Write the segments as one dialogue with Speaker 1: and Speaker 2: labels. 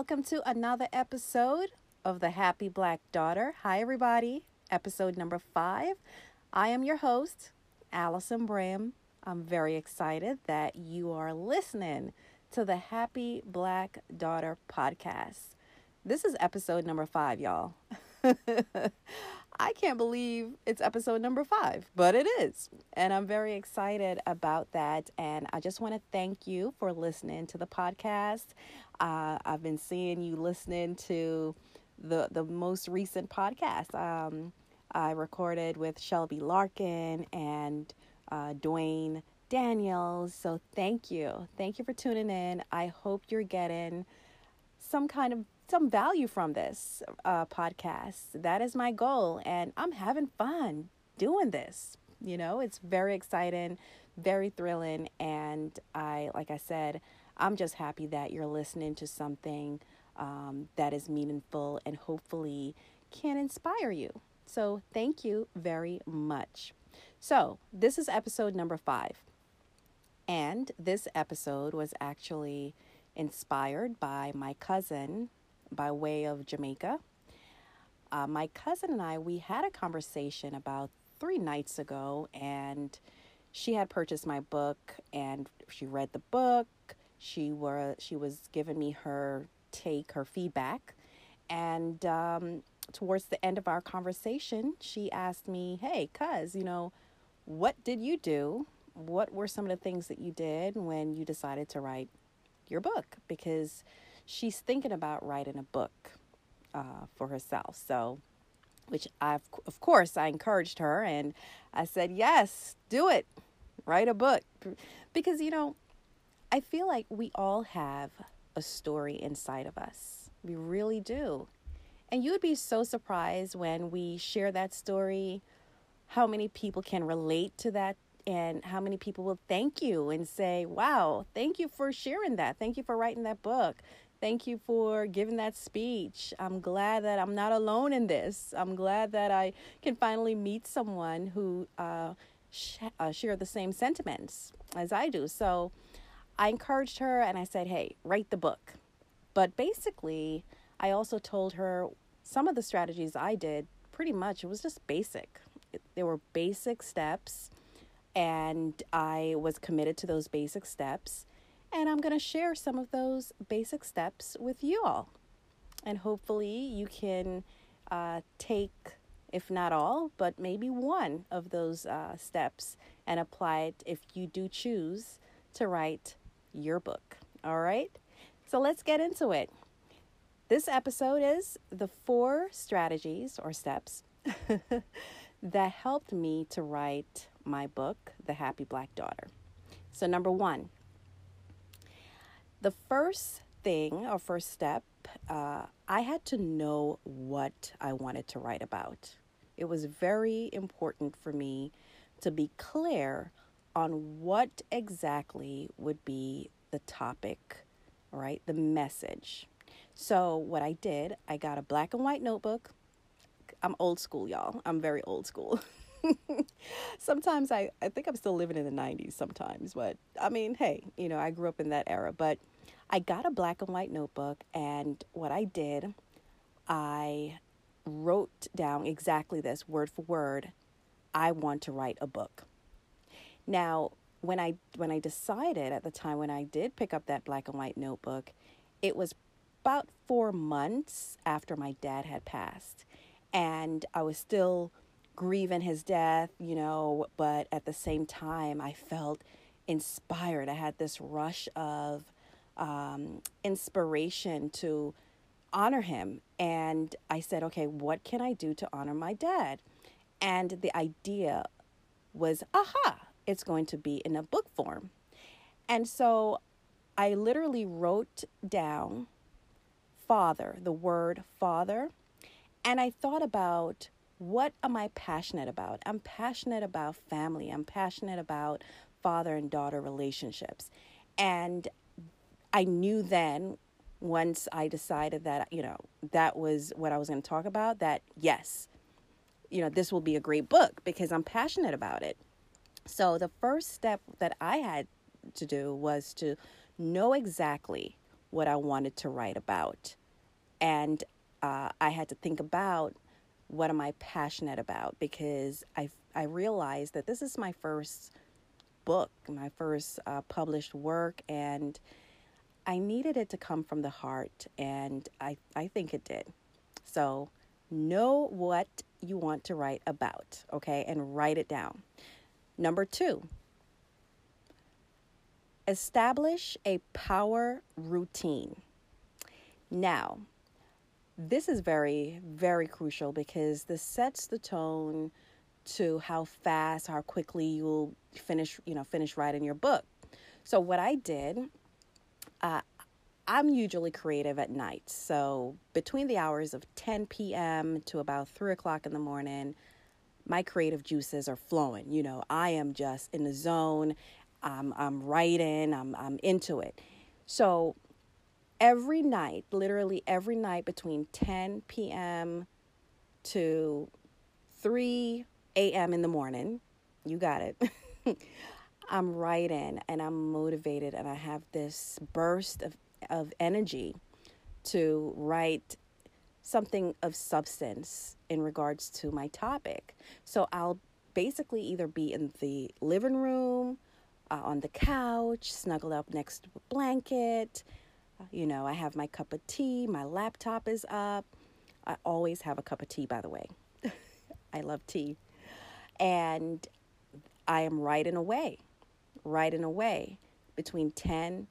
Speaker 1: welcome to another episode of The Happy Black Daughter. Hi, everybody. Episode number five. I am your host, Allison Bram. I'm very excited that you are listening to the Happy Black Daughter podcast. This is episode number five, y'all. I can't believe it's episode number five, but it is. And I'm very excited about that. And I just want to thank you for listening to the podcast. Uh, I've been seeing you listening to the, the most recent podcast. Um, I recorded with Shelby Larkin and uh, Dwayne Daniels. So thank you. Thank you for tuning in. I hope you're getting some kind of some value from this uh, podcast. That is my goal, and I'm having fun doing this. You know, it's very exciting, very thrilling, and I, like I said, I'm just happy that you're listening to something um, that is meaningful and hopefully can inspire you. So, thank you very much. So, this is episode number five. And this episode was actually inspired by my cousin by way of Jamaica. Uh, my cousin and I, we had a conversation about three nights ago, and she had purchased my book, and she read the book. She were she was giving me her take, her feedback, and um, towards the end of our conversation, she asked me, "Hey, cuz, you know, what did you do? What were some of the things that you did when you decided to write your book?" Because she's thinking about writing a book uh, for herself. So, which I've, of course, I encouraged her and I said, yes, do it, write a book. Because, you know, I feel like we all have a story inside of us. We really do. And you would be so surprised when we share that story, how many people can relate to that and how many people will thank you and say, Wow, thank you for sharing that. Thank you for writing that book. Thank you for giving that speech. I'm glad that I'm not alone in this. I'm glad that I can finally meet someone who uh, sh- uh, share the same sentiments as I do. So I encouraged her and I said, hey, write the book. But basically, I also told her some of the strategies I did pretty much, it was just basic. It, there were basic steps, and I was committed to those basic steps. And I'm going to share some of those basic steps with you all. And hopefully, you can uh, take, if not all, but maybe one of those uh, steps and apply it if you do choose to write your book. All right? So let's get into it. This episode is the four strategies or steps that helped me to write my book, The Happy Black Daughter. So, number one, the first thing or first step, uh, I had to know what I wanted to write about. It was very important for me to be clear on what exactly would be the topic, right? The message. So, what I did, I got a black and white notebook. I'm old school, y'all. I'm very old school. sometimes I, I think I'm still living in the 90s sometimes, but I mean, hey, you know, I grew up in that era. But I got a black and white notebook, and what I did, I wrote down exactly this word for word. I want to write a book. Now, when I when I decided at the time when I did pick up that black and white notebook, it was about 4 months after my dad had passed. And I was still grieving his death, you know, but at the same time I felt inspired. I had this rush of um, inspiration to honor him. And I said, okay, what can I do to honor my dad? And the idea was, aha, it's going to be in a book form. And so I literally wrote down father, the word father, and I thought about what am I passionate about? I'm passionate about family. I'm passionate about father and daughter relationships. And I knew then once I decided that, you know, that was what I was going to talk about, that yes, you know, this will be a great book because I'm passionate about it. So the first step that I had to do was to know exactly what I wanted to write about. And uh, I had to think about what am I passionate about because I, I realized that this is my first book, my first uh, published work, and I needed it to come from the heart, and I, I think it did. So, know what you want to write about, okay, and write it down. Number two, establish a power routine. Now, this is very, very crucial because this sets the tone to how fast, how quickly you'll finish, you know, finish writing your book. So what I did, uh, I'm usually creative at night. So between the hours of 10 p.m. to about 3 o'clock in the morning, my creative juices are flowing. You know, I am just in the zone. I'm, I'm writing, I'm, I'm into it. So every night, literally every night between 10 p.m. to 3 a.m. in the morning, you got it. I'm writing and I'm motivated and I have this burst of, of energy to write something of substance in regards to my topic. So I'll basically either be in the living room, uh, on the couch, snuggled up next to a blanket, you know, I have my cup of tea, my laptop is up. I always have a cup of tea, by the way. I love tea. And I am writing away, writing away between 10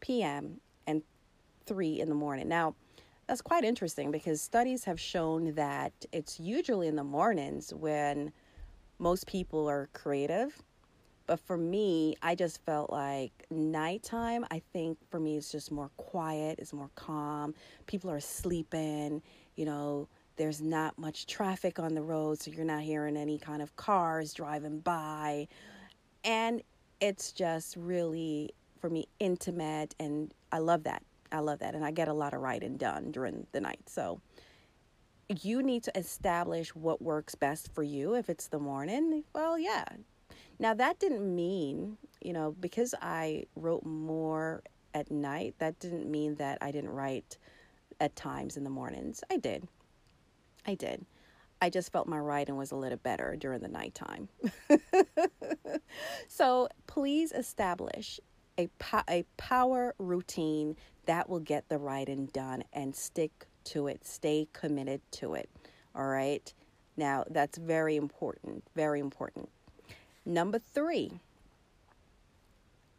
Speaker 1: p.m. and 3 in the morning. Now, that's quite interesting because studies have shown that it's usually in the mornings when most people are creative but for me, I just felt like nighttime, I think for me, it's just more quiet, it's more calm. People are sleeping, you know, there's not much traffic on the road, so you're not hearing any kind of cars driving by. And it's just really, for me, intimate. And I love that. I love that. And I get a lot of writing done during the night. So you need to establish what works best for you. If it's the morning, well, yeah, now, that didn't mean, you know, because I wrote more at night, that didn't mean that I didn't write at times in the mornings. I did. I did. I just felt my writing was a little better during the nighttime. so please establish a, po- a power routine that will get the writing done and stick to it. Stay committed to it. All right. Now, that's very important. Very important. Number three,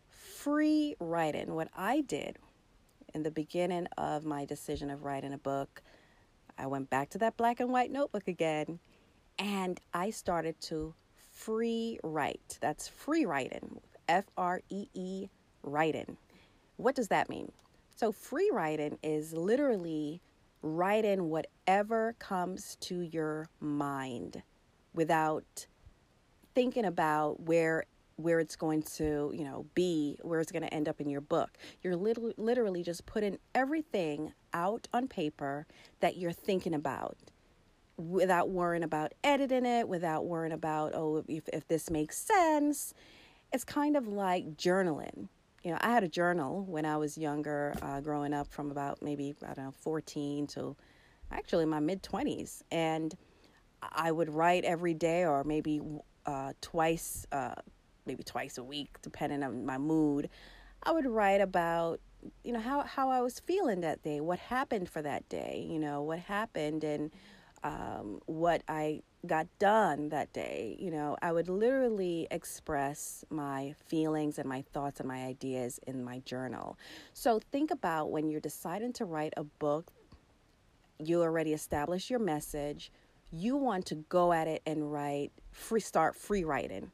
Speaker 1: free writing. What I did in the beginning of my decision of writing a book, I went back to that black and white notebook again and I started to free write. That's free writing, F R E E writing. What does that mean? So, free writing is literally writing whatever comes to your mind without thinking about where where it's going to, you know, be, where it's going to end up in your book. You're literally, literally just putting everything out on paper that you're thinking about without worrying about editing it, without worrying about, oh, if, if this makes sense. It's kind of like journaling. You know, I had a journal when I was younger, uh, growing up from about maybe, I don't know, 14 to actually my mid 20s. And I would write every day or maybe uh, twice, uh, maybe twice a week, depending on my mood, I would write about you know how how I was feeling that day, what happened for that day, you know what happened, and um, what I got done that day. You know, I would literally express my feelings and my thoughts and my ideas in my journal. So think about when you're deciding to write a book, you already established your message you want to go at it and write free start free writing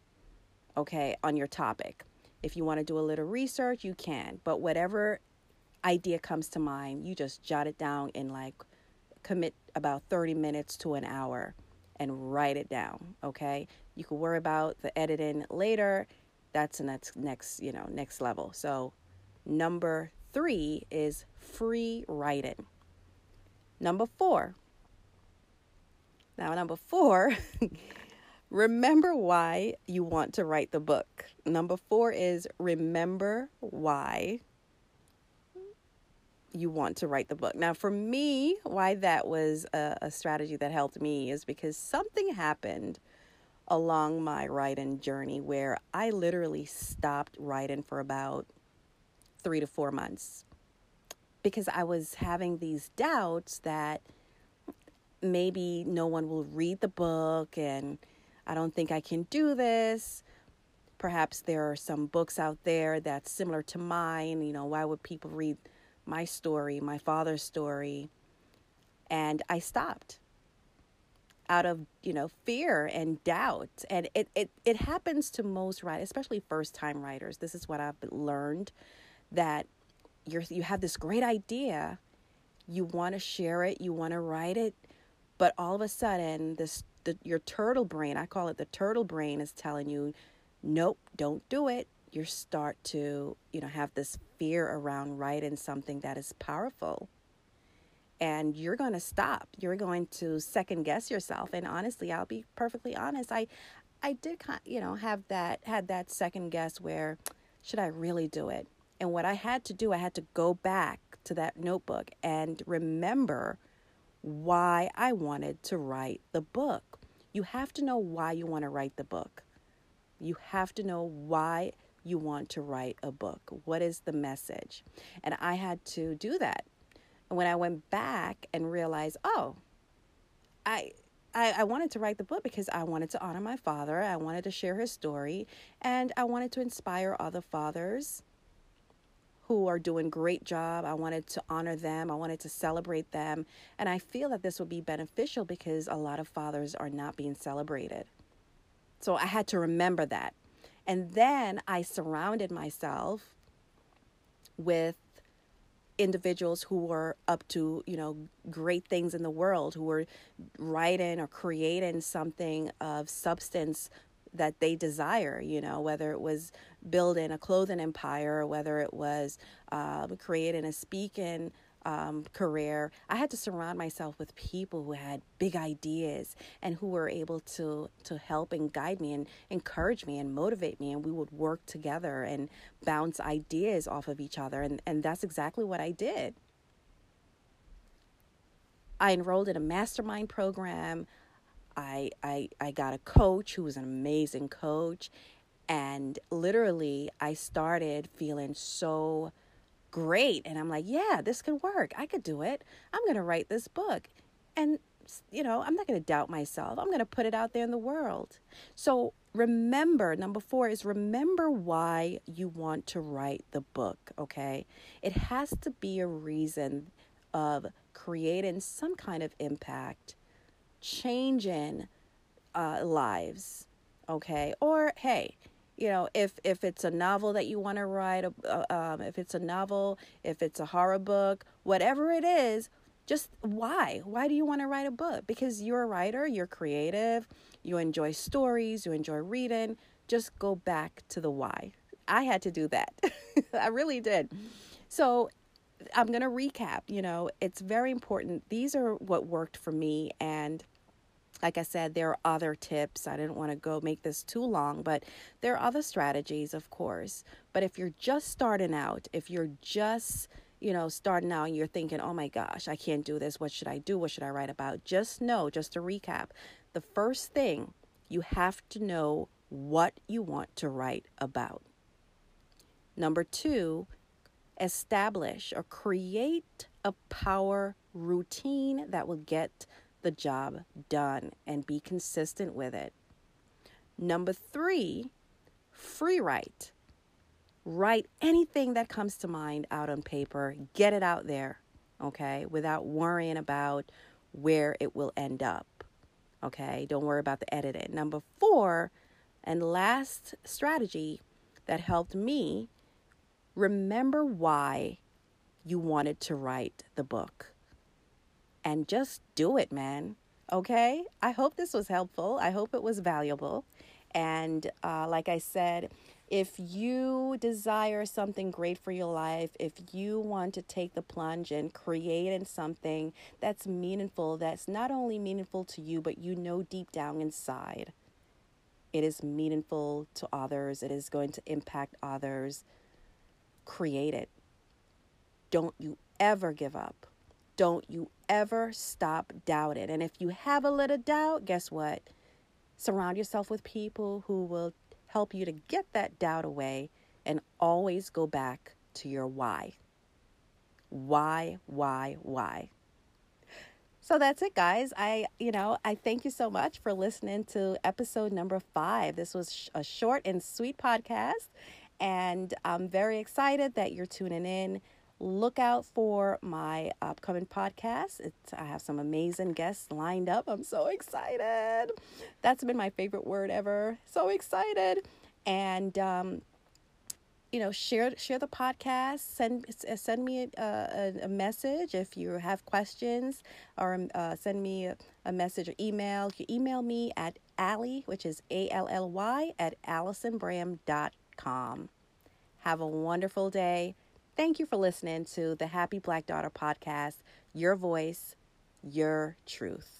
Speaker 1: okay on your topic. If you want to do a little research you can but whatever idea comes to mind you just jot it down and like commit about 30 minutes to an hour and write it down okay? You can worry about the editing later. That's the next next you know next level. So number three is free writing. Number four now, number four, remember why you want to write the book. Number four is remember why you want to write the book. Now, for me, why that was a, a strategy that helped me is because something happened along my writing journey where I literally stopped writing for about three to four months because I was having these doubts that maybe no one will read the book and I don't think I can do this. Perhaps there are some books out there that's similar to mine. You know, why would people read my story, my father's story? And I stopped out of, you know, fear and doubt. And it, it, it happens to most writers, especially first time writers. This is what I've learned that you're, you have this great idea, you want to share it, you want to write it, but all of a sudden, this the, your turtle brain, I call it the turtle brain, is telling you, nope, don't do it. You start to, you know, have this fear around writing something that is powerful. And you're going to stop. You're going to second guess yourself. And honestly, I'll be perfectly honest. I, I did, you know, have that had that second guess where, should I really do it? And what I had to do, I had to go back to that notebook and remember why I wanted to write the book. You have to know why you want to write the book. You have to know why you want to write a book. What is the message? And I had to do that. And when I went back and realized, oh, I I, wanted to write the book because I wanted to honor my father. I wanted to share his story, and I wanted to inspire other fathers who are doing great job. I wanted to honor them. I wanted to celebrate them. And I feel that this would be beneficial because a lot of fathers are not being celebrated. So I had to remember that. And then I surrounded myself with individuals who were up to, you know, great things in the world, who were writing or creating something of substance that they desire, you know, whether it was building a clothing empire whether it was uh, creating a speaking um, career, I had to surround myself with people who had big ideas and who were able to to help and guide me and encourage me and motivate me, and we would work together and bounce ideas off of each other, and and that's exactly what I did. I enrolled in a mastermind program. I, I, I got a coach who was an amazing coach. And literally, I started feeling so great. And I'm like, yeah, this could work. I could do it. I'm going to write this book. And, you know, I'm not going to doubt myself. I'm going to put it out there in the world. So remember, number four is remember why you want to write the book, okay? It has to be a reason of creating some kind of impact changing uh, lives, okay? Or hey, you know, if if it's a novel that you want to write, uh, um, if it's a novel, if it's a horror book, whatever it is, just why? Why do you want to write a book? Because you're a writer, you're creative, you enjoy stories, you enjoy reading. Just go back to the why. I had to do that. I really did. So I'm going to recap. You know, it's very important. These are what worked for me. And like I said, there are other tips. I didn't want to go make this too long, but there are other strategies, of course. But if you're just starting out, if you're just, you know, starting out and you're thinking, oh my gosh, I can't do this. What should I do? What should I write about? Just know, just to recap, the first thing you have to know what you want to write about. Number two, establish or create a power routine that will get the job done and be consistent with it. Number three, free write. Write anything that comes to mind out on paper, get it out there, okay, without worrying about where it will end up, okay? Don't worry about the editing. Number four, and last strategy that helped me remember why you wanted to write the book and just do it, man. Okay? I hope this was helpful. I hope it was valuable. And uh, like I said, if you desire something great for your life, if you want to take the plunge and create in something that's meaningful, that's not only meaningful to you, but you know deep down inside, it is meaningful to others, it is going to impact others, create it. Don't you ever give up. Don't you ever stop doubting. And if you have a little doubt, guess what? Surround yourself with people who will help you to get that doubt away and always go back to your why. Why, why, why? So that's it, guys. I, you know, I thank you so much for listening to episode number five. This was a short and sweet podcast, and I'm very excited that you're tuning in. Look out for my upcoming podcast. It's, I have some amazing guests lined up. I'm so excited. That's been my favorite word ever. So excited. And, um, you know share share the podcast send send me a, a, a message if you have questions or uh, send me a, a, message or email you email me at Ally which is A-L-L-Y at AllisonBram.com have a wonderful day thank you for listening to the Happy Black Daughter podcast your voice your truth